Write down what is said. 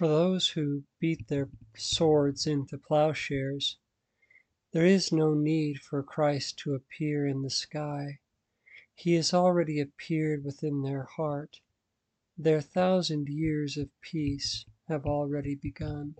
For those who beat their swords into ploughshares, there is no need for Christ to appear in the sky. He has already appeared within their heart. Their thousand years of peace have already begun.